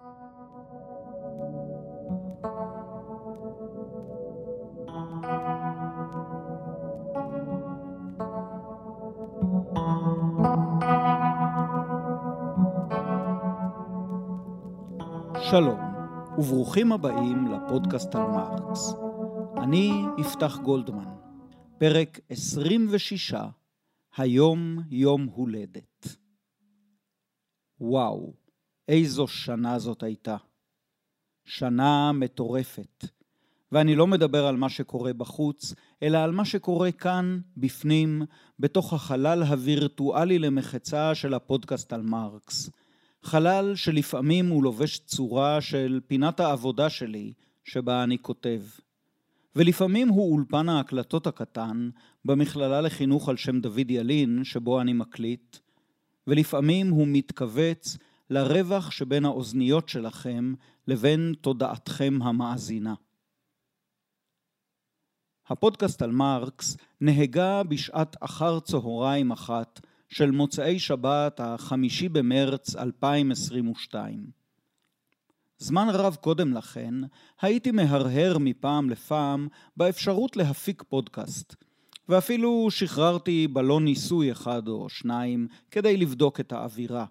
שלום, וברוכים הבאים לפודקאסט על מרקס. אני יפתח גולדמן, פרק 26, היום יום הולדת. וואו, איזו שנה זאת הייתה. שנה מטורפת. ואני לא מדבר על מה שקורה בחוץ, אלא על מה שקורה כאן, בפנים, בתוך החלל הווירטואלי למחצה של הפודקאסט על מרקס. חלל שלפעמים הוא לובש צורה של פינת העבודה שלי, שבה אני כותב. ולפעמים הוא אולפן ההקלטות הקטן, במכללה לחינוך על שם דוד ילין, שבו אני מקליט, ולפעמים הוא מתכווץ לרווח שבין האוזניות שלכם לבין תודעתכם המאזינה. הפודקאסט על מרקס נהגה בשעת אחר צהריים אחת של מוצאי שבת החמישי במרץ 2022. זמן רב קודם לכן הייתי מהרהר מפעם לפעם באפשרות להפיק פודקאסט, ואפילו שחררתי בלון ניסוי אחד או שניים כדי לבדוק את האווירה,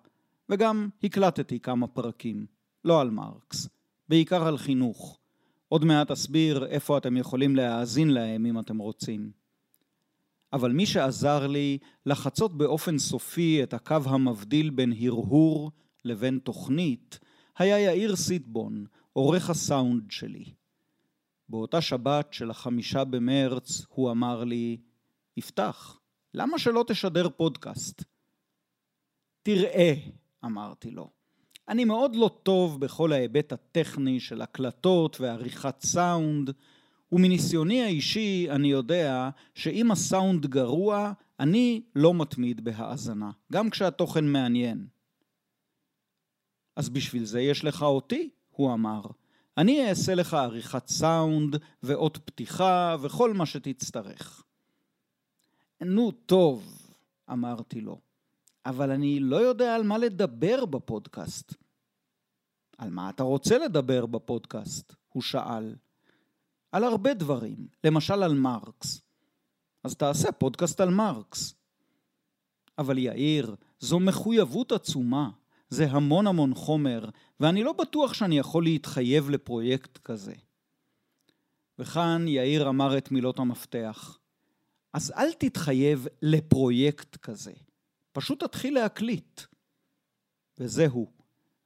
וגם הקלטתי כמה פרקים, לא על מרקס, בעיקר על חינוך. עוד מעט אסביר איפה אתם יכולים להאזין להם אם אתם רוצים. אבל מי שעזר לי לחצות באופן סופי את הקו המבדיל בין הרהור לבין תוכנית, היה יאיר סיטבון, עורך הסאונד שלי. באותה שבת של החמישה במרץ הוא אמר לי, יפתח, למה שלא תשדר פודקאסט? תראה, אמרתי לו, אני מאוד לא טוב בכל ההיבט הטכני של הקלטות ועריכת סאונד, ומניסיוני האישי אני יודע שאם הסאונד גרוע, אני לא מתמיד בהאזנה, גם כשהתוכן מעניין. אז בשביל זה יש לך אותי, הוא אמר. אני אעשה לך עריכת סאונד ואות פתיחה וכל מה שתצטרך. נו, טוב, אמרתי לו, אבל אני לא יודע על מה לדבר בפודקאסט. על מה אתה רוצה לדבר בפודקאסט? הוא שאל. על הרבה דברים, למשל על מרקס. אז תעשה פודקאסט על מרקס. אבל יאיר, זו מחויבות עצומה, זה המון המון חומר, ואני לא בטוח שאני יכול להתחייב לפרויקט כזה. וכאן יאיר אמר את מילות המפתח. אז אל תתחייב לפרויקט כזה, פשוט תתחיל להקליט. וזהו,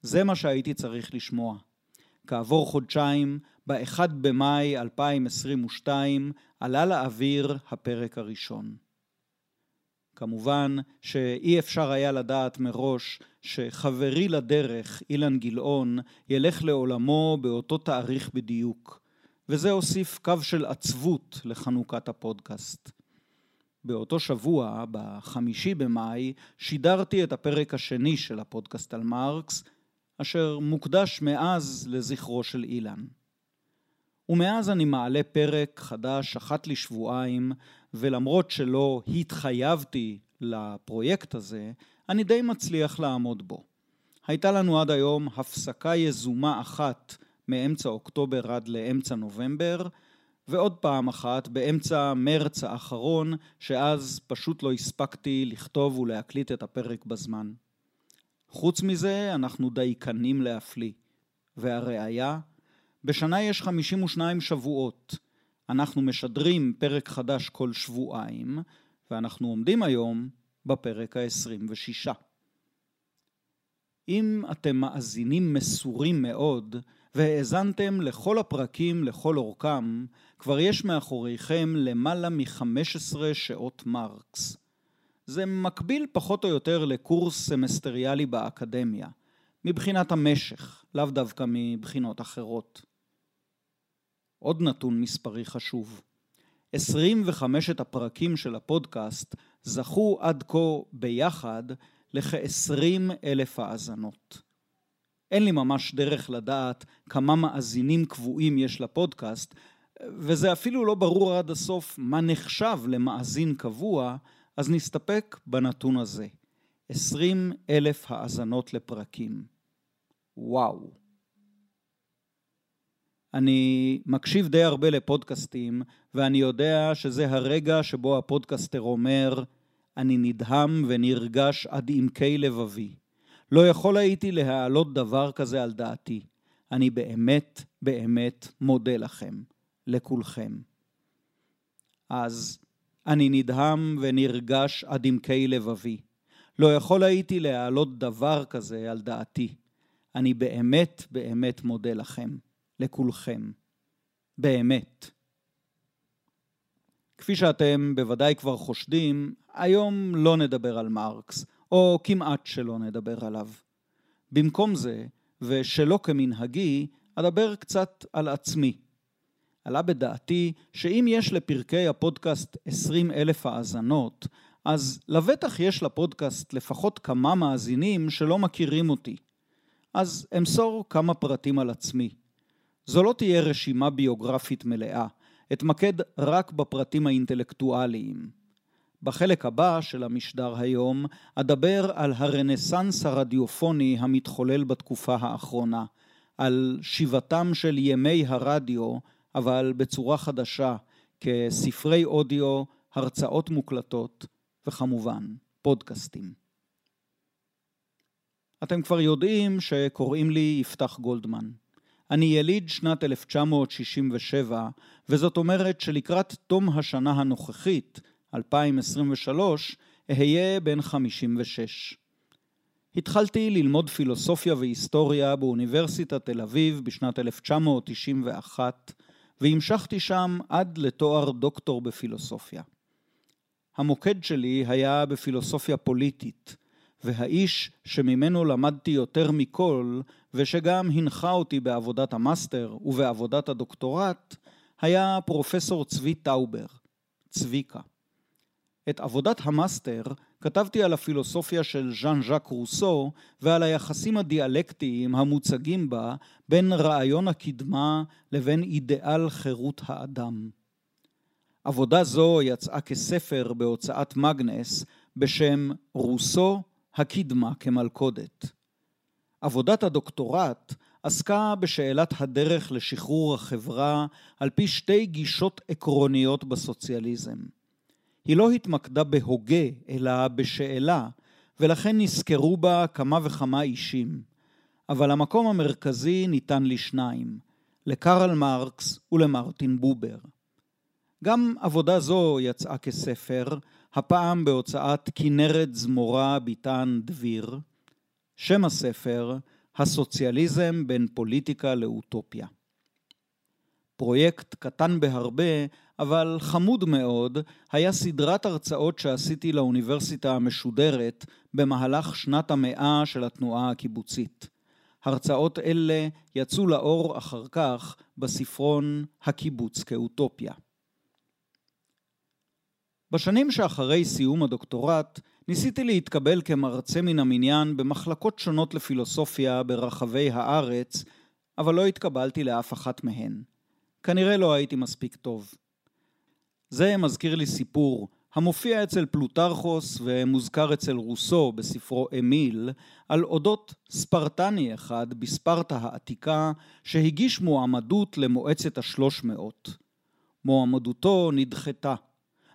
זה מה שהייתי צריך לשמוע. כעבור חודשיים, ב-1 במאי 2022, עלה לאוויר הפרק הראשון. כמובן שאי אפשר היה לדעת מראש שחברי לדרך, אילן גילאון, ילך לעולמו באותו תאריך בדיוק, וזה הוסיף קו של עצבות לחנוכת הפודקאסט. באותו שבוע, בחמישי במאי, שידרתי את הפרק השני של הפודקאסט על מרקס, אשר מוקדש מאז לזכרו של אילן. ומאז אני מעלה פרק חדש אחת לשבועיים, ולמרות שלא התחייבתי לפרויקט הזה, אני די מצליח לעמוד בו. הייתה לנו עד היום הפסקה יזומה אחת מאמצע אוקטובר עד לאמצע נובמבר, ועוד פעם אחת באמצע מרץ האחרון, שאז פשוט לא הספקתי לכתוב ולהקליט את הפרק בזמן. חוץ מזה, אנחנו דייקנים להפליא. והראיה, בשנה יש 52 שבועות. אנחנו משדרים פרק חדש כל שבועיים, ואנחנו עומדים היום בפרק ה-26. אם אתם מאזינים מסורים מאוד, והאזנתם לכל הפרקים לכל אורכם, כבר יש מאחוריכם למעלה מ-15 שעות מרקס. זה מקביל פחות או יותר לקורס סמסטריאלי באקדמיה, מבחינת המשך, לאו דווקא מבחינות אחרות. עוד נתון מספרי חשוב. 25 הפרקים של הפודקאסט זכו עד כה ביחד לכ-20 אלף האזנות. אין לי ממש דרך לדעת כמה מאזינים קבועים יש לפודקאסט, וזה אפילו לא ברור עד הסוף מה נחשב למאזין קבוע, אז נסתפק בנתון הזה. 20 אלף האזנות לפרקים. וואו, אני מקשיב די הרבה לפודקאסטים, ואני יודע שזה הרגע שבו הפודקסטר אומר, אני נדהם ונרגש עד עמקי לבבי. לא יכול הייתי להעלות דבר כזה על דעתי. אני באמת, באמת מודה לכם, לכולכם. אז אני נדהם ונרגש עד עמקי לבבי. לא יכול הייתי להעלות דבר כזה על דעתי. אני באמת באמת מודה לכם, לכולכם. באמת. כפי שאתם בוודאי כבר חושדים, היום לא נדבר על מרקס, או כמעט שלא נדבר עליו. במקום זה, ושלא כמנהגי, אדבר קצת על עצמי. עלה בדעתי שאם יש לפרקי הפודקאסט 20 אלף האזנות, אז לבטח יש לפודקאסט לפחות כמה מאזינים שלא מכירים אותי. אז אמסור כמה פרטים על עצמי. זו לא תהיה רשימה ביוגרפית מלאה, אתמקד רק בפרטים האינטלקטואליים. בחלק הבא של המשדר היום אדבר על הרנסאנס הרדיופוני המתחולל בתקופה האחרונה, על שיבתם של ימי הרדיו, אבל בצורה חדשה, כספרי אודיו, הרצאות מוקלטות וכמובן פודקאסטים. אתם כבר יודעים שקוראים לי יפתח גולדמן. אני יליד שנת 1967, וזאת אומרת שלקראת תום השנה הנוכחית, 2023, אהיה בן 56. התחלתי ללמוד פילוסופיה והיסטוריה באוניברסיטת תל אביב בשנת 1991, והמשכתי שם עד לתואר דוקטור בפילוסופיה. המוקד שלי היה בפילוסופיה פוליטית, והאיש שממנו למדתי יותר מכל, ושגם הנחה אותי בעבודת המאסטר ובעבודת הדוקטורט, היה פרופסור צבי טאובר, צביקה. את עבודת המאסטר כתבתי על הפילוסופיה של ז'אן ז'אק רוסו ועל היחסים הדיאלקטיים המוצגים בה בין רעיון הקדמה לבין אידיאל חירות האדם. עבודה זו יצאה כספר בהוצאת מגנס בשם רוסו הקדמה כמלכודת. עבודת הדוקטורט עסקה בשאלת הדרך לשחרור החברה על פי שתי גישות עקרוניות בסוציאליזם. היא לא התמקדה בהוגה, אלא בשאלה, ולכן נזכרו בה כמה וכמה אישים. אבל המקום המרכזי ניתן לשניים, לקרל מרקס ולמרטין בובר. גם עבודה זו יצאה כספר, הפעם בהוצאת כנרת זמורה ביטן דביר. שם הספר, הסוציאליזם בין פוליטיקה לאוטופיה. פרויקט קטן בהרבה, אבל חמוד מאוד, היה סדרת הרצאות שעשיתי לאוניברסיטה המשודרת במהלך שנת המאה של התנועה הקיבוצית. הרצאות אלה יצאו לאור אחר כך בספרון הקיבוץ כאוטופיה. בשנים שאחרי סיום הדוקטורט ניסיתי להתקבל כמרצה מן המניין במחלקות שונות לפילוסופיה ברחבי הארץ, אבל לא התקבלתי לאף אחת מהן. כנראה לא הייתי מספיק טוב. זה מזכיר לי סיפור המופיע אצל פלוטרכוס ומוזכר אצל רוסו בספרו אמיל, על אודות ספרטני אחד בספרטה העתיקה שהגיש מועמדות למועצת השלוש מאות. מועמדותו נדחתה.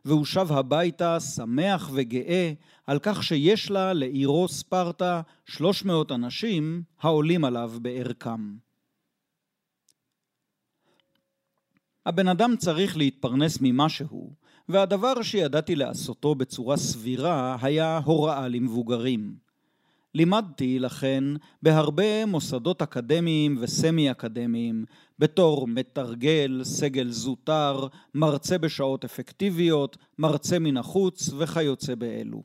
והוא שב הביתה שמח וגאה על כך שיש לה לעירו ספרטה שלוש מאות אנשים העולים עליו בערכם. הבן אדם צריך להתפרנס ממשהו, והדבר שידעתי לעשותו בצורה סבירה היה הוראה למבוגרים. לימדתי, לכן, בהרבה מוסדות אקדמיים וסמי אקדמיים, בתור מתרגל, סגל זוטר, מרצה בשעות אפקטיביות, מרצה מן החוץ וכיוצא באלו.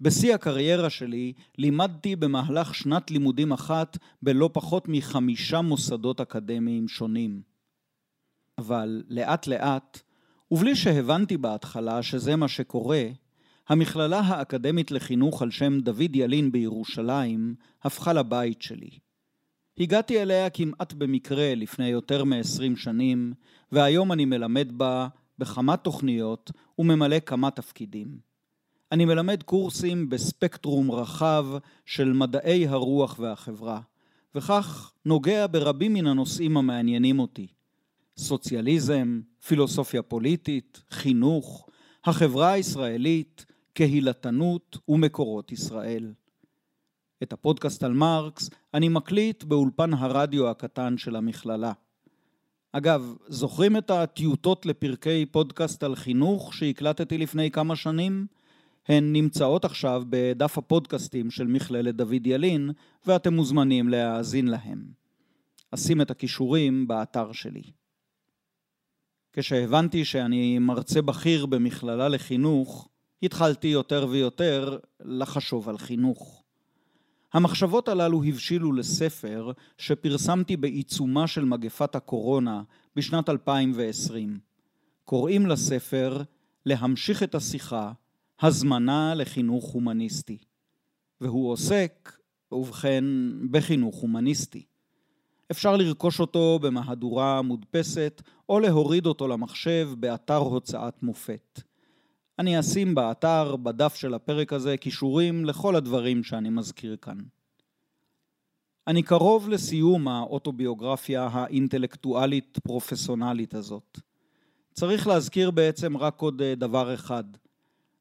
בשיא הקריירה שלי לימדתי במהלך שנת לימודים אחת בלא פחות מחמישה מוסדות אקדמיים שונים. אבל לאט לאט, ובלי שהבנתי בהתחלה שזה מה שקורה, המכללה האקדמית לחינוך על שם דוד ילין בירושלים הפכה לבית שלי. הגעתי אליה כמעט במקרה לפני יותר מ-20 שנים, והיום אני מלמד בה בכמה תוכניות וממלא כמה תפקידים. אני מלמד קורסים בספקטרום רחב של מדעי הרוח והחברה, וכך נוגע ברבים מן הנושאים המעניינים אותי. סוציאליזם, פילוסופיה פוליטית, חינוך, החברה הישראלית, קהילתנות ומקורות ישראל. את הפודקאסט על מרקס אני מקליט באולפן הרדיו הקטן של המכללה. אגב, זוכרים את הטיוטות לפרקי פודקאסט על חינוך שהקלטתי לפני כמה שנים? הן נמצאות עכשיו בדף הפודקאסטים של מכללת דוד ילין, ואתם מוזמנים להאזין להם. אשים את הכישורים באתר שלי. כשהבנתי שאני מרצה בכיר במכללה לחינוך, התחלתי יותר ויותר לחשוב על חינוך. המחשבות הללו הבשילו לספר שפרסמתי בעיצומה של מגפת הקורונה בשנת 2020. קוראים לספר להמשיך את השיחה, הזמנה לחינוך הומניסטי. והוא עוסק, ובכן, בחינוך הומניסטי. אפשר לרכוש אותו במהדורה מודפסת או להוריד אותו למחשב באתר הוצאת מופת. אני אשים באתר, בדף של הפרק הזה, כישורים לכל הדברים שאני מזכיר כאן. אני קרוב לסיום האוטוביוגרפיה האינטלקטואלית פרופסונלית הזאת. צריך להזכיר בעצם רק עוד אה, דבר אחד.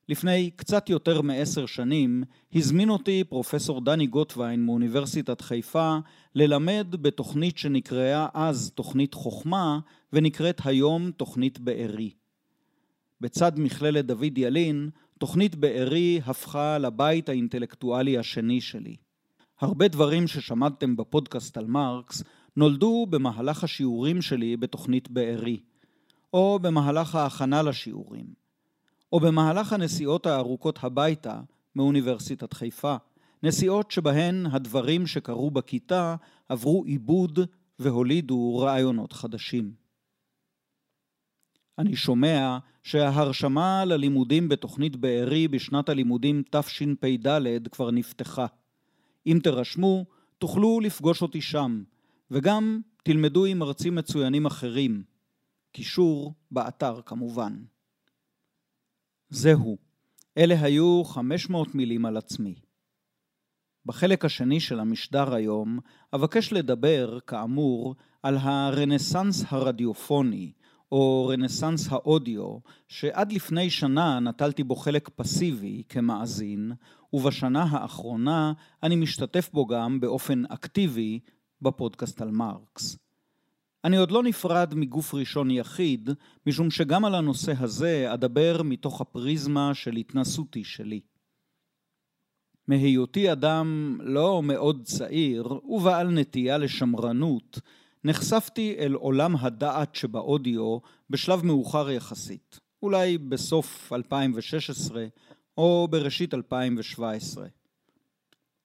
לפני קצת יותר מעשר שנים הזמין אותי פרופסור דני גוטווין מאוניברסיטת חיפה ללמד בתוכנית שנקראה אז תוכנית חוכמה ונקראת היום תוכנית בארי. בצד מכללת דוד ילין, תוכנית בארי הפכה לבית האינטלקטואלי השני שלי. הרבה דברים ששמעתם בפודקאסט על מרקס נולדו במהלך השיעורים שלי בתוכנית בארי, או במהלך ההכנה לשיעורים, או במהלך הנסיעות הארוכות הביתה מאוניברסיטת חיפה, נסיעות שבהן הדברים שקרו בכיתה עברו עיבוד והולידו רעיונות חדשים. אני שומע שההרשמה ללימודים בתוכנית בארי בשנת הלימודים תשפ"ד כבר נפתחה. אם תירשמו, תוכלו לפגוש אותי שם, וגם תלמדו עם מרצים מצוינים אחרים. קישור באתר כמובן. זהו, אלה היו 500 מילים על עצמי. בחלק השני של המשדר היום אבקש לדבר, כאמור, על הרנסאנס הרדיופוני, או רנסאנס האודיו, שעד לפני שנה נטלתי בו חלק פסיבי כמאזין, ובשנה האחרונה אני משתתף בו גם באופן אקטיבי בפודקאסט על מרקס. אני עוד לא נפרד מגוף ראשון יחיד, משום שגם על הנושא הזה אדבר מתוך הפריזמה של התנסותי שלי. מהיותי אדם לא מאוד צעיר ובעל נטייה לשמרנות, נחשפתי אל עולם הדעת שבאודיו בשלב מאוחר יחסית, אולי בסוף 2016 או בראשית 2017.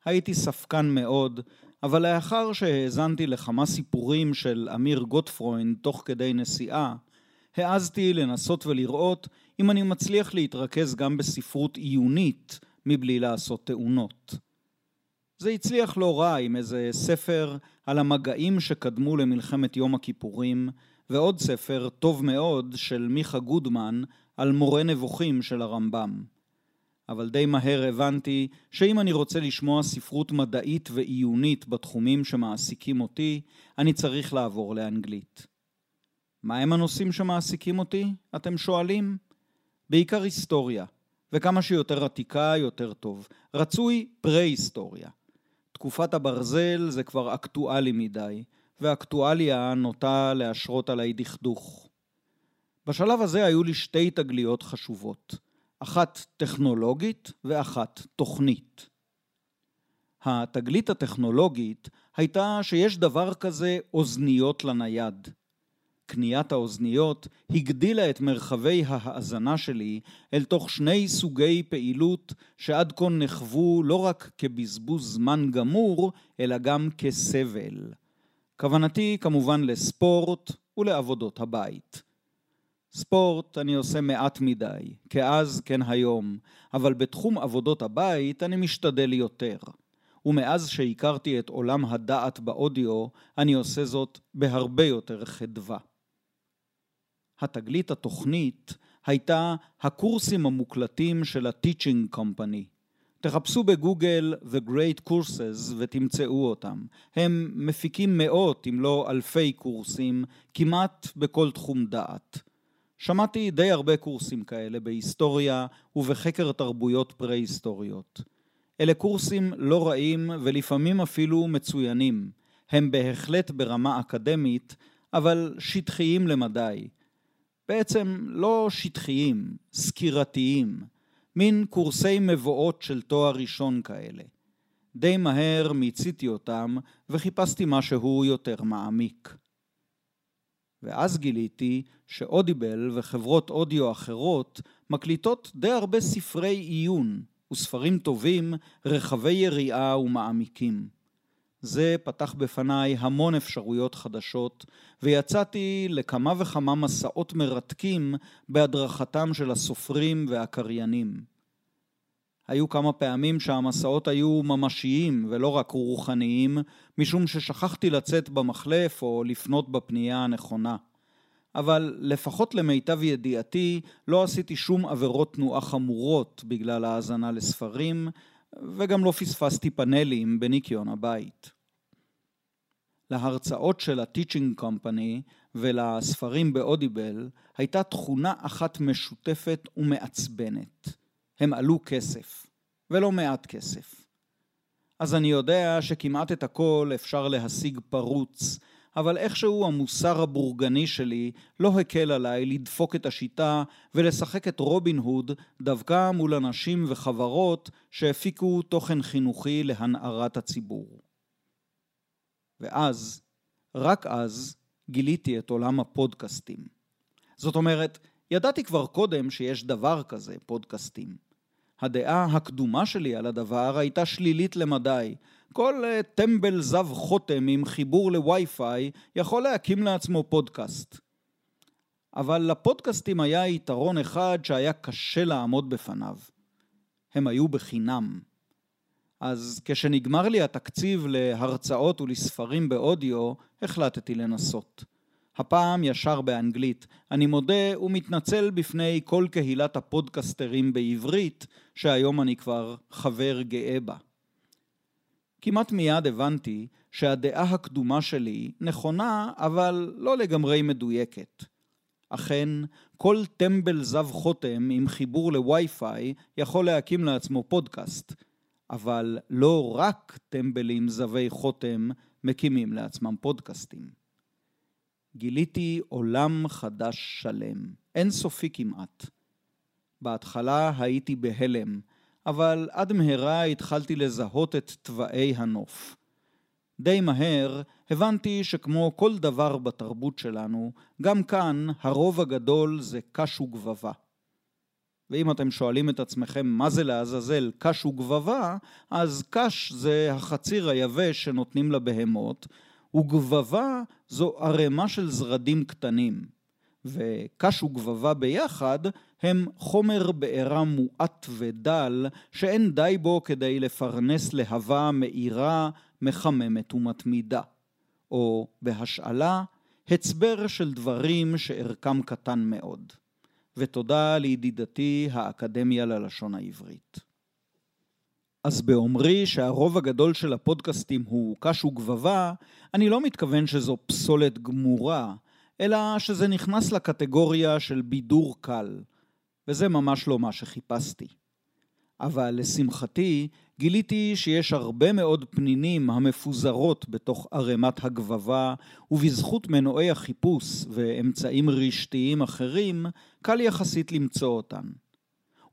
הייתי ספקן מאוד, אבל לאחר שהאזנתי לכמה סיפורים של אמיר גוטפרוין תוך כדי נסיעה, העזתי לנסות ולראות אם אני מצליח להתרכז גם בספרות עיונית מבלי לעשות תאונות. זה הצליח לא רע עם איזה ספר על המגעים שקדמו למלחמת יום הכיפורים, ועוד ספר טוב מאוד של מיכה גודמן על מורה נבוכים של הרמב"ם. אבל די מהר הבנתי שאם אני רוצה לשמוע ספרות מדעית ועיונית בתחומים שמעסיקים אותי, אני צריך לעבור לאנגלית. מהם הנושאים שמעסיקים אותי? אתם שואלים? בעיקר היסטוריה, וכמה שיותר עתיקה יותר טוב. רצוי פרה-היסטוריה. תקופת הברזל זה כבר אקטואלי מדי, ואקטואליה נוטה להשרות עליי דכדוך. בשלב הזה היו לי שתי תגליות חשובות, אחת טכנולוגית ואחת תוכנית. התגלית הטכנולוגית הייתה שיש דבר כזה אוזניות לנייד. קניית האוזניות הגדילה את מרחבי ההאזנה שלי אל תוך שני סוגי פעילות שעד כה נחוו לא רק כבזבוז זמן גמור, אלא גם כסבל. כוונתי כמובן לספורט ולעבודות הבית. ספורט אני עושה מעט מדי, כאז כן היום, אבל בתחום עבודות הבית אני משתדל יותר. ומאז שהכרתי את עולם הדעת באודיו, אני עושה זאת בהרבה יותר חדווה. התגלית התוכנית הייתה הקורסים המוקלטים של ה-Teaching Company, תחפשו בגוגל The Great Courses ותמצאו אותם. הם מפיקים מאות אם לא אלפי קורסים כמעט בכל תחום דעת. שמעתי די הרבה קורסים כאלה בהיסטוריה ובחקר תרבויות פרה-היסטוריות. אלה קורסים לא רעים ולפעמים אפילו מצוינים. הם בהחלט ברמה אקדמית, אבל שטחיים למדי. בעצם לא שטחיים, סקירתיים. מין קורסי מבואות של תואר ראשון כאלה. די מהר מיציתי אותם וחיפשתי משהו יותר מעמיק. ואז גיליתי שאודיבל וחברות אודיו אחרות מקליטות די הרבה ספרי עיון וספרים טובים, רחבי יריעה ומעמיקים. זה פתח בפניי המון אפשרויות חדשות, ויצאתי לכמה וכמה מסעות מרתקים בהדרכתם של הסופרים והקריינים. היו כמה פעמים שהמסעות היו ממשיים ולא רק רוחניים, משום ששכחתי לצאת במחלף או לפנות בפנייה הנכונה. אבל לפחות למיטב ידיעתי לא עשיתי שום עבירות תנועה חמורות בגלל האזנה לספרים, וגם לא פספסתי פאנלים בניקיון הבית. להרצאות של ה-Teaching Company ולספרים באודיבל הייתה תכונה אחת משותפת ומעצבנת. הם עלו כסף, ולא מעט כסף. אז אני יודע שכמעט את הכל אפשר להשיג פרוץ, אבל איכשהו המוסר הבורגני שלי לא הקל עליי לדפוק את השיטה ולשחק את רובין הוד דווקא מול אנשים וחברות שהפיקו תוכן חינוכי להנערת הציבור. ואז, רק אז, גיליתי את עולם הפודקאסטים. זאת אומרת, ידעתי כבר קודם שיש דבר כזה, פודקאסטים. הדעה הקדומה שלי על הדבר הייתה שלילית למדי. כל uh, טמבל זב חותם עם חיבור לווי-פיי יכול להקים לעצמו פודקאסט. אבל לפודקאסטים היה יתרון אחד שהיה קשה לעמוד בפניו. הם היו בחינם. אז כשנגמר לי התקציב להרצאות ולספרים באודיו, החלטתי לנסות. הפעם ישר באנגלית. אני מודה ומתנצל בפני כל קהילת הפודקסטרים בעברית, שהיום אני כבר חבר גאה בה. כמעט מיד הבנתי שהדעה הקדומה שלי נכונה, אבל לא לגמרי מדויקת. אכן, כל טמבל זב חותם עם חיבור לווי-פיי יכול להקים לעצמו פודקאסט, אבל לא רק טמבלים זבי חותם מקימים לעצמם פודקאסטים. גיליתי עולם חדש שלם, אינסופי כמעט. בהתחלה הייתי בהלם, אבל עד מהרה התחלתי לזהות את תוואי הנוף. די מהר הבנתי שכמו כל דבר בתרבות שלנו, גם כאן הרוב הגדול זה קש וגבבה. ואם אתם שואלים את עצמכם מה זה לעזאזל קש וגבבה, אז קש זה החציר היבש שנותנים לבהמות, וגבבה זו ערימה של זרדים קטנים. וקש וגבבה ביחד הם חומר בעירה מועט ודל, שאין די בו כדי לפרנס להבה מאירה, מחממת ומתמידה. או בהשאלה, הצבר של דברים שערכם קטן מאוד. ותודה לידידתי האקדמיה ללשון העברית. אז באומרי שהרוב הגדול של הפודקאסטים הוא קש וגבבה, אני לא מתכוון שזו פסולת גמורה, אלא שזה נכנס לקטגוריה של בידור קל, וזה ממש לא מה שחיפשתי. אבל לשמחתי, גיליתי שיש הרבה מאוד פנינים המפוזרות בתוך ערימת הגבבה, ובזכות מנועי החיפוש ואמצעים רשתיים אחרים, קל יחסית למצוא אותן.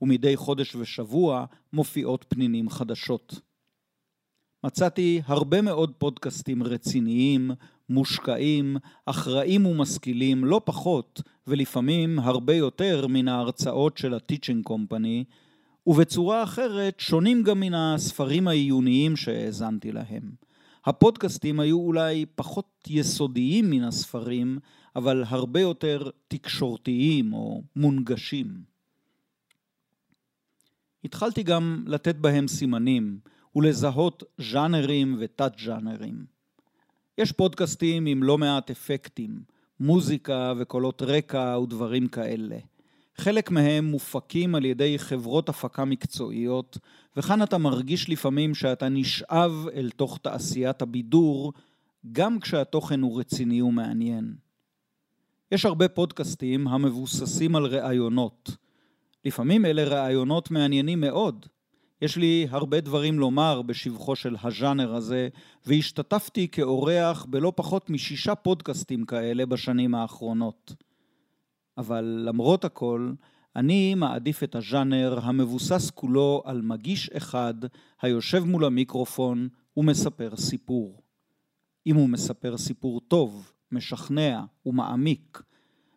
ומדי חודש ושבוע מופיעות פנינים חדשות. מצאתי הרבה מאוד פודקאסטים רציניים, מושקעים, אחראים ומשכילים לא פחות, ולפעמים הרבה יותר מן ההרצאות של ה-Teaching Company, ובצורה אחרת שונים גם מן הספרים העיוניים שהאזנתי להם. הפודקאסטים היו אולי פחות יסודיים מן הספרים, אבל הרבה יותר תקשורתיים או מונגשים. התחלתי גם לתת בהם סימנים ולזהות ז'אנרים ותת-ז'אנרים. יש פודקאסטים עם לא מעט אפקטים, מוזיקה וקולות רקע ודברים כאלה. חלק מהם מופקים על ידי חברות הפקה מקצועיות, וכאן אתה מרגיש לפעמים שאתה נשאב אל תוך תעשיית הבידור, גם כשהתוכן הוא רציני ומעניין. יש הרבה פודקאסטים המבוססים על ראיונות. לפעמים אלה ראיונות מעניינים מאוד. יש לי הרבה דברים לומר בשבחו של הז'אנר הזה, והשתתפתי כאורח בלא פחות משישה פודקאסטים כאלה בשנים האחרונות. אבל למרות הכל, אני מעדיף את הז'אנר המבוסס כולו על מגיש אחד היושב מול המיקרופון ומספר סיפור. אם הוא מספר סיפור טוב, משכנע ומעמיק,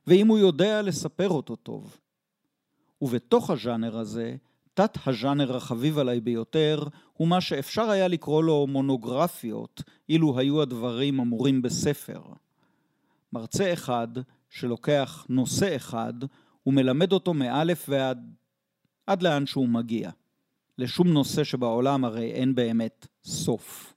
ואם הוא יודע לספר אותו טוב. ובתוך הז'אנר הזה, תת הז'אנר החביב עליי ביותר הוא מה שאפשר היה לקרוא לו מונוגרפיות, אילו היו הדברים אמורים בספר. מרצה אחד שלוקח נושא אחד ומלמד אותו מאלף ועד עד לאן שהוא מגיע. לשום נושא שבעולם הרי אין באמת סוף.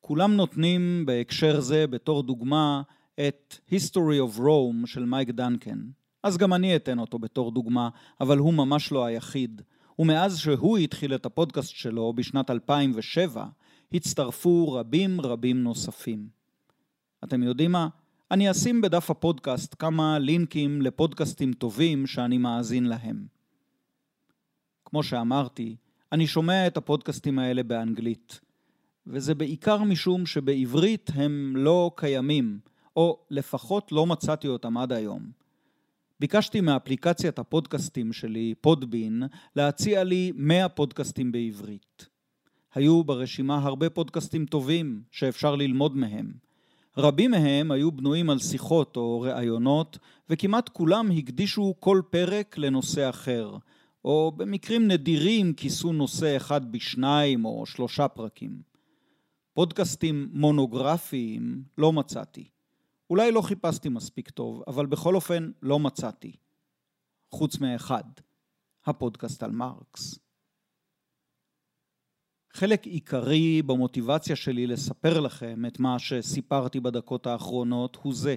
כולם נותנים בהקשר זה בתור דוגמה את History of Rome של מייק דנקן. אז גם אני אתן אותו בתור דוגמה, אבל הוא ממש לא היחיד. ומאז שהוא התחיל את הפודקאסט שלו בשנת 2007, הצטרפו רבים רבים נוספים. אתם יודעים מה? אני אשים בדף הפודקאסט כמה לינקים לפודקאסטים טובים שאני מאזין להם. כמו שאמרתי, אני שומע את הפודקאסטים האלה באנגלית, וזה בעיקר משום שבעברית הם לא קיימים, או לפחות לא מצאתי אותם עד היום. ביקשתי מאפליקציית הפודקאסטים שלי, פודבין, להציע לי 100 פודקאסטים בעברית. היו ברשימה הרבה פודקאסטים טובים שאפשר ללמוד מהם. רבים מהם היו בנויים על שיחות או ראיונות, וכמעט כולם הקדישו כל פרק לנושא אחר, או במקרים נדירים כיסו נושא אחד בשניים או שלושה פרקים. פודקאסטים מונוגרפיים לא מצאתי. אולי לא חיפשתי מספיק טוב, אבל בכל אופן לא מצאתי. חוץ מאחד, הפודקאסט על מרקס. חלק עיקרי במוטיבציה שלי לספר לכם את מה שסיפרתי בדקות האחרונות הוא זה.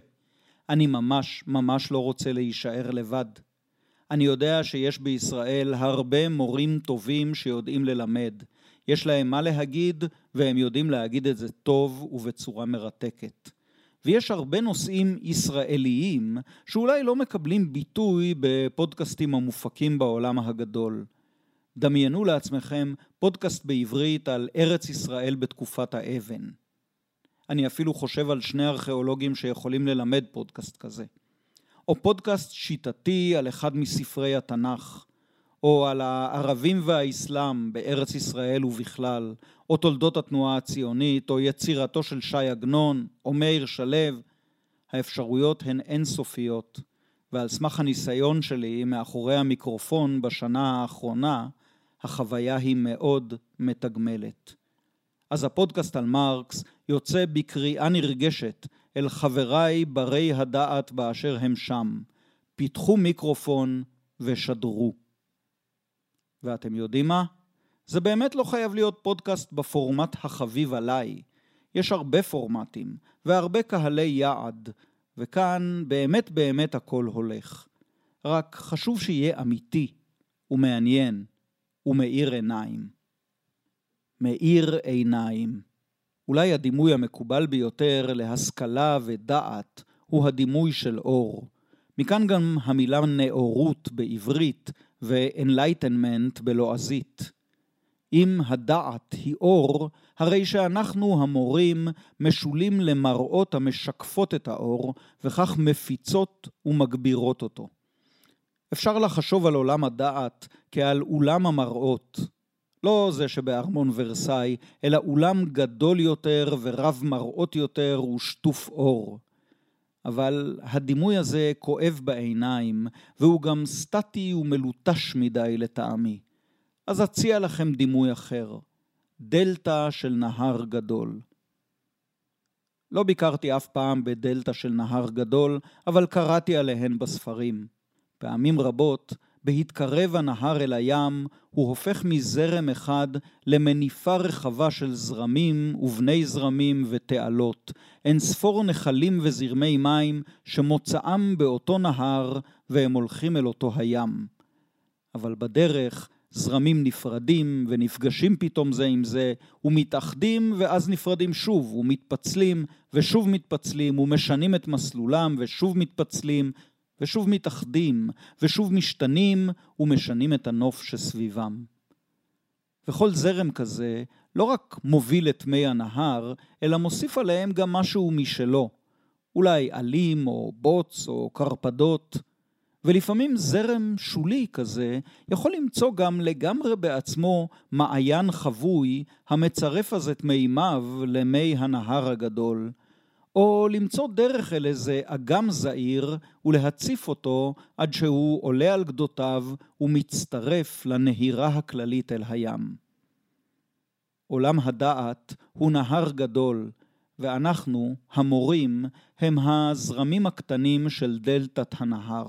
אני ממש ממש לא רוצה להישאר לבד. אני יודע שיש בישראל הרבה מורים טובים שיודעים ללמד. יש להם מה להגיד והם יודעים להגיד את זה טוב ובצורה מרתקת. ויש הרבה נושאים ישראליים שאולי לא מקבלים ביטוי בפודקאסטים המופקים בעולם הגדול. דמיינו לעצמכם פודקאסט בעברית על ארץ ישראל בתקופת האבן. אני אפילו חושב על שני ארכיאולוגים שיכולים ללמד פודקאסט כזה. או פודקאסט שיטתי על אחד מספרי התנ"ך, או על הערבים והאסלאם בארץ ישראל ובכלל, או תולדות התנועה הציונית, או יצירתו של ש"י עגנון, או מאיר שלו, האפשרויות הן אינסופיות, ועל סמך הניסיון שלי מאחורי המיקרופון בשנה האחרונה, החוויה היא מאוד מתגמלת. אז הפודקאסט על מרקס יוצא בקריאה נרגשת אל חבריי ברי הדעת באשר הם שם. פיתחו מיקרופון ושדרו. ואתם יודעים מה? זה באמת לא חייב להיות פודקאסט בפורמט החביב עליי. יש הרבה פורמטים והרבה קהלי יעד, וכאן באמת באמת הכל הולך. רק חשוב שיהיה אמיתי ומעניין ומאיר עיניים. מאיר עיניים. אולי הדימוי המקובל ביותר להשכלה ודעת הוא הדימוי של אור. מכאן גם המילה נאורות בעברית ו-enlightenment בלועזית. אם הדעת היא אור, הרי שאנחנו המורים משולים למראות המשקפות את האור, וכך מפיצות ומגבירות אותו. אפשר לחשוב על עולם הדעת כעל אולם המראות. לא זה שבארמון ורסאי, אלא אולם גדול יותר ורב מראות יותר ושטוף אור. אבל הדימוי הזה כואב בעיניים, והוא גם סטטי ומלוטש מדי לטעמי. אז אציע לכם דימוי אחר, דלתא של נהר גדול. לא ביקרתי אף פעם בדלתא של נהר גדול, אבל קראתי עליהן בספרים. פעמים רבות, בהתקרב הנהר אל הים, הוא הופך מזרם אחד למניפה רחבה של זרמים ובני זרמים ותעלות, אין ספור נחלים וזרמי מים שמוצאם באותו נהר והם הולכים אל אותו הים. אבל בדרך זרמים נפרדים ונפגשים פתאום זה עם זה, ומתאחדים ואז נפרדים שוב, ומתפצלים ושוב מתפצלים, ומשנים את מסלולם ושוב מתפצלים, ושוב מתאחדים, ושוב משתנים ומשנים את הנוף שסביבם. וכל זרם כזה לא רק מוביל את מי הנהר, אלא מוסיף עליהם גם משהו משלו. אולי עלים או בוץ או קרפדות. ולפעמים זרם שולי כזה יכול למצוא גם לגמרי בעצמו מעיין חבוי המצרף אז את מימיו למי הנהר הגדול, או למצוא דרך אל איזה אגם זעיר ולהציף אותו עד שהוא עולה על גדותיו ומצטרף לנהירה הכללית אל הים. עולם הדעת הוא נהר גדול, ואנחנו, המורים, הם הזרמים הקטנים של דלתת הנהר.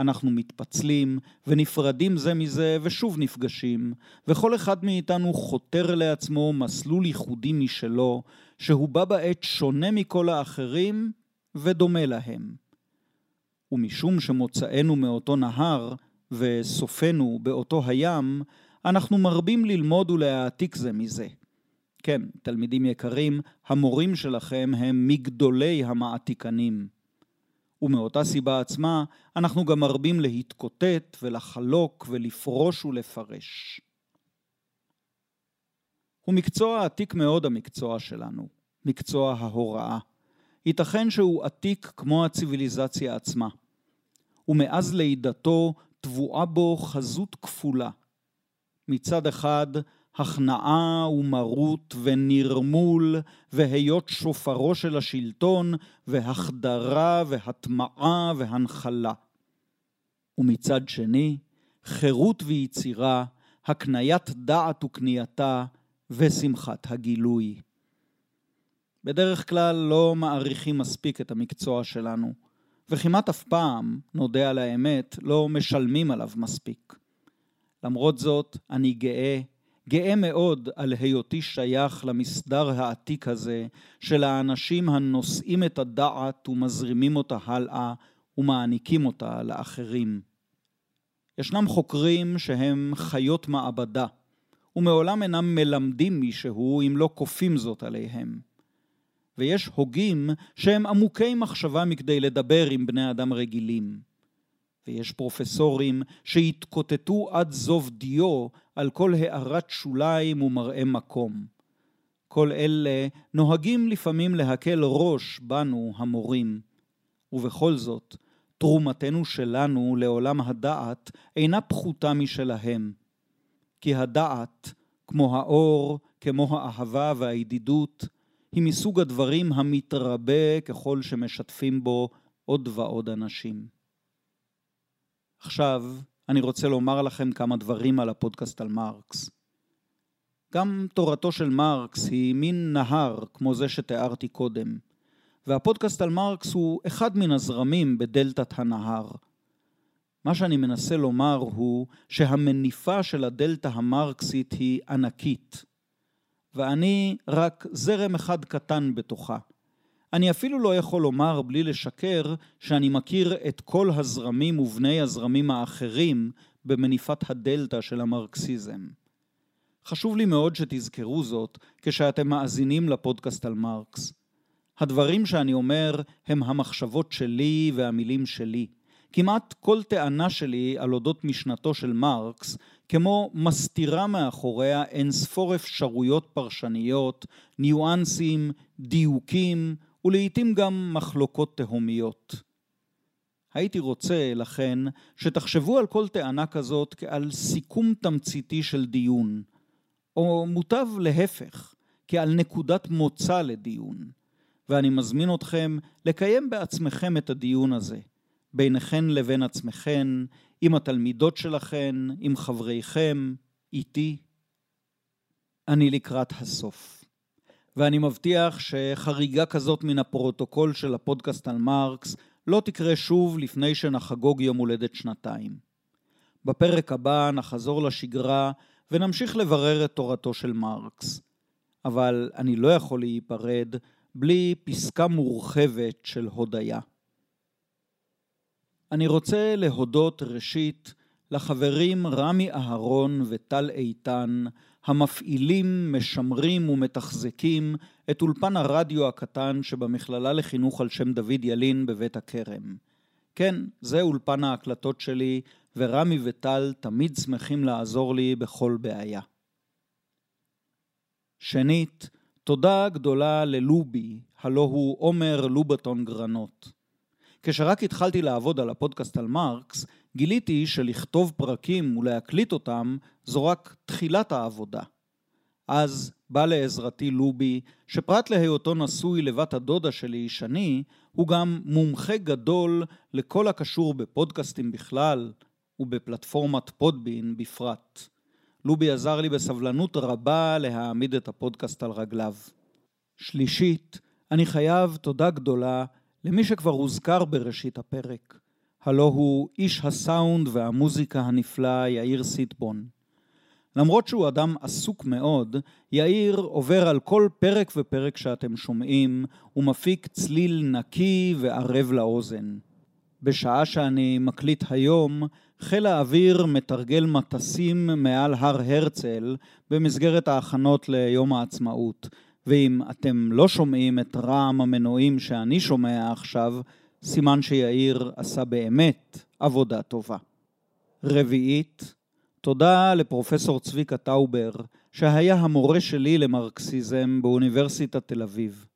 אנחנו מתפצלים ונפרדים זה מזה ושוב נפגשים, וכל אחד מאיתנו חותר לעצמו מסלול ייחודי משלו, שהוא בה בעת שונה מכל האחרים ודומה להם. ומשום שמוצאנו מאותו נהר וסופנו באותו הים, אנחנו מרבים ללמוד ולהעתיק זה מזה. כן, תלמידים יקרים, המורים שלכם הם מגדולי המעתיקנים. ומאותה סיבה עצמה, אנחנו גם מרבים להתקוטט ולחלוק ולפרוש ולפרש. הוא מקצוע עתיק מאוד המקצוע שלנו, מקצוע ההוראה. ייתכן שהוא עתיק כמו הציוויליזציה עצמה. ומאז לידתו טבועה בו חזות כפולה. מצד אחד, הכנעה ומרות ונרמול והיות שופרו של השלטון והחדרה והטמעה והנחלה. ומצד שני, חירות ויצירה, הקניית דעת וקנייתה ושמחת הגילוי. בדרך כלל לא מעריכים מספיק את המקצוע שלנו, וכמעט אף פעם, נודה על האמת, לא משלמים עליו מספיק. למרות זאת, אני גאה גאה מאוד על היותי שייך למסדר העתיק הזה של האנשים הנושאים את הדעת ומזרימים אותה הלאה ומעניקים אותה לאחרים. ישנם חוקרים שהם חיות מעבדה, ומעולם אינם מלמדים מישהו אם לא כופים זאת עליהם. ויש הוגים שהם עמוקי מחשבה מכדי לדבר עם בני אדם רגילים. ויש פרופסורים שהתקוטטו עד זוב דיו על כל הארת שוליים ומראה מקום. כל אלה נוהגים לפעמים להקל ראש בנו המורים. ובכל זאת, תרומתנו שלנו לעולם הדעת אינה פחותה משלהם. כי הדעת, כמו האור, כמו האהבה והידידות, היא מסוג הדברים המתרבה ככל שמשתפים בו עוד ועוד אנשים. עכשיו אני רוצה לומר לכם כמה דברים על הפודקאסט על מרקס. גם תורתו של מרקס היא מין נהר כמו זה שתיארתי קודם, והפודקאסט על מרקס הוא אחד מן הזרמים בדלתת הנהר. מה שאני מנסה לומר הוא שהמניפה של הדלתא המרקסית היא ענקית, ואני רק זרם אחד קטן בתוכה. אני אפילו לא יכול לומר בלי לשקר שאני מכיר את כל הזרמים ובני הזרמים האחרים במניפת הדלתא של המרקסיזם. חשוב לי מאוד שתזכרו זאת כשאתם מאזינים לפודקאסט על מרקס. הדברים שאני אומר הם המחשבות שלי והמילים שלי. כמעט כל טענה שלי על אודות משנתו של מרקס, כמו מסתירה מאחוריה אין ספור אפשרויות פרשניות, ניואנסים, דיוקים ולעיתים גם מחלוקות תהומיות. הייתי רוצה, לכן, שתחשבו על כל טענה כזאת כעל סיכום תמציתי של דיון, או מוטב להפך, כעל נקודת מוצא לדיון, ואני מזמין אתכם לקיים בעצמכם את הדיון הזה, ביניכן לבין עצמכן, עם התלמידות שלכן, עם חבריכם, איתי. אני לקראת הסוף. ואני מבטיח שחריגה כזאת מן הפרוטוקול של הפודקאסט על מרקס לא תקרה שוב לפני שנחגוג יום הולדת שנתיים. בפרק הבא נחזור לשגרה ונמשיך לברר את תורתו של מרקס. אבל אני לא יכול להיפרד בלי פסקה מורחבת של הודיה. אני רוצה להודות ראשית לחברים רמי אהרון וטל איתן, המפעילים, משמרים ומתחזקים את אולפן הרדיו הקטן שבמכללה לחינוך על שם דוד ילין בבית הכרם. כן, זה אולפן ההקלטות שלי, ורמי וטל תמיד שמחים לעזור לי בכל בעיה. שנית, תודה גדולה ללובי, הלא הוא עומר לובטון גרנות. כשרק התחלתי לעבוד על הפודקאסט על מרקס, גיליתי שלכתוב פרקים ולהקליט אותם זו רק תחילת העבודה. אז בא לעזרתי לובי, שפרט להיותו נשוי לבת הדודה שלי, שני, הוא גם מומחה גדול לכל הקשור בפודקאסטים בכלל ובפלטפורמת פודבין בפרט. לובי עזר לי בסבלנות רבה להעמיד את הפודקאסט על רגליו. שלישית, אני חייב תודה גדולה למי שכבר הוזכר בראשית הפרק, הלא הוא איש הסאונד והמוזיקה הנפלא יאיר סיטבון. למרות שהוא אדם עסוק מאוד, יאיר עובר על כל פרק ופרק שאתם שומעים, ומפיק צליל נקי וערב לאוזן. בשעה שאני מקליט היום, חיל האוויר מתרגל מטסים מעל הר הרצל במסגרת ההכנות ליום העצמאות, ואם אתם לא שומעים את רעם המנועים שאני שומע עכשיו, סימן שיאיר עשה באמת עבודה טובה. רביעית, תודה לפרופסור צביקה טאובר, שהיה המורה שלי למרקסיזם באוניברסיטת תל אביב.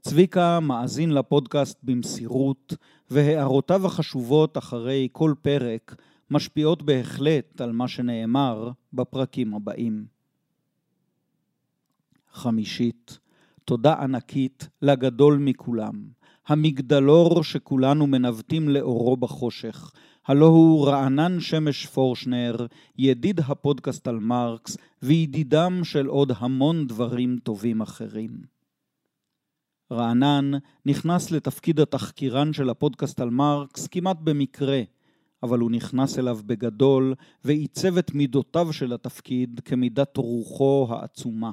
צביקה מאזין לפודקאסט במסירות, והערותיו החשובות אחרי כל פרק משפיעות בהחלט על מה שנאמר בפרקים הבאים. חמישית, תודה ענקית לגדול מכולם, המגדלור שכולנו מנווטים לאורו בחושך, הלא הוא רענן שמש פורשנר, ידיד הפודקאסט על מרקס, וידידם של עוד המון דברים טובים אחרים. רענן נכנס לתפקיד התחקירן של הפודקאסט על מרקס כמעט במקרה, אבל הוא נכנס אליו בגדול ועיצב את מידותיו של התפקיד כמידת רוחו העצומה.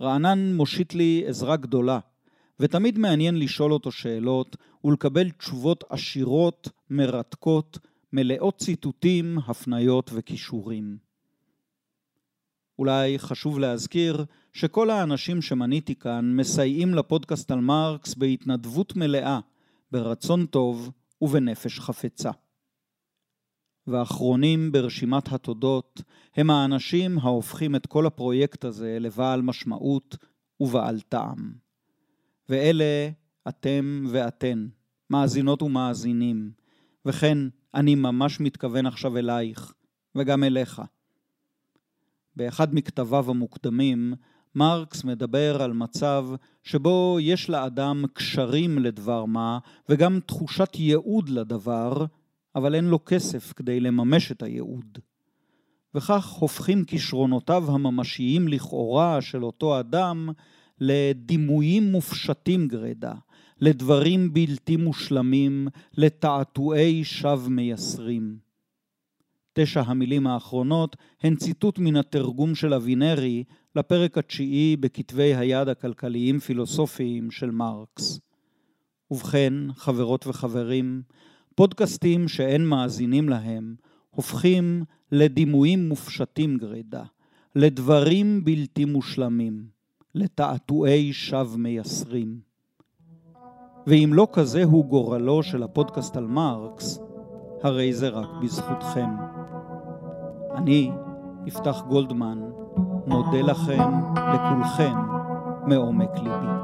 רענן מושיט לי עזרה גדולה, ותמיד מעניין לשאול אותו שאלות ולקבל תשובות עשירות, מרתקות, מלאות ציטוטים, הפניות וכישורים. אולי חשוב להזכיר שכל האנשים שמניתי כאן מסייעים לפודקאסט על מרקס בהתנדבות מלאה, ברצון טוב ובנפש חפצה. והאחרונים ברשימת התודות הם האנשים ההופכים את כל הפרויקט הזה לבעל משמעות ובעל טעם. ואלה אתם ואתן, מאזינות ומאזינים, וכן אני ממש מתכוון עכשיו אלייך, וגם אליך. באחד מכתביו המוקדמים, מרקס מדבר על מצב שבו יש לאדם קשרים לדבר מה, וגם תחושת ייעוד לדבר, אבל אין לו כסף כדי לממש את הייעוד. וכך הופכים כישרונותיו הממשיים לכאורה של אותו אדם לדימויים מופשטים גרידא, לדברים בלתי מושלמים, לתעתועי שווא מייסרים. תשע המילים האחרונות הן ציטוט מן התרגום של אבינרי לפרק התשיעי בכתבי היד הכלכליים פילוסופיים של מרקס. ובכן, חברות וחברים, פודקאסטים שאין מאזינים להם הופכים לדימויים מופשטים גרידא, לדברים בלתי מושלמים, לתעתועי שווא מייסרים. ואם לא כזה הוא גורלו של הפודקאסט על מרקס, הרי זה רק בזכותכם. אני, יפתח גולדמן, מודה לכם, לכולכם, מעומק ליבי.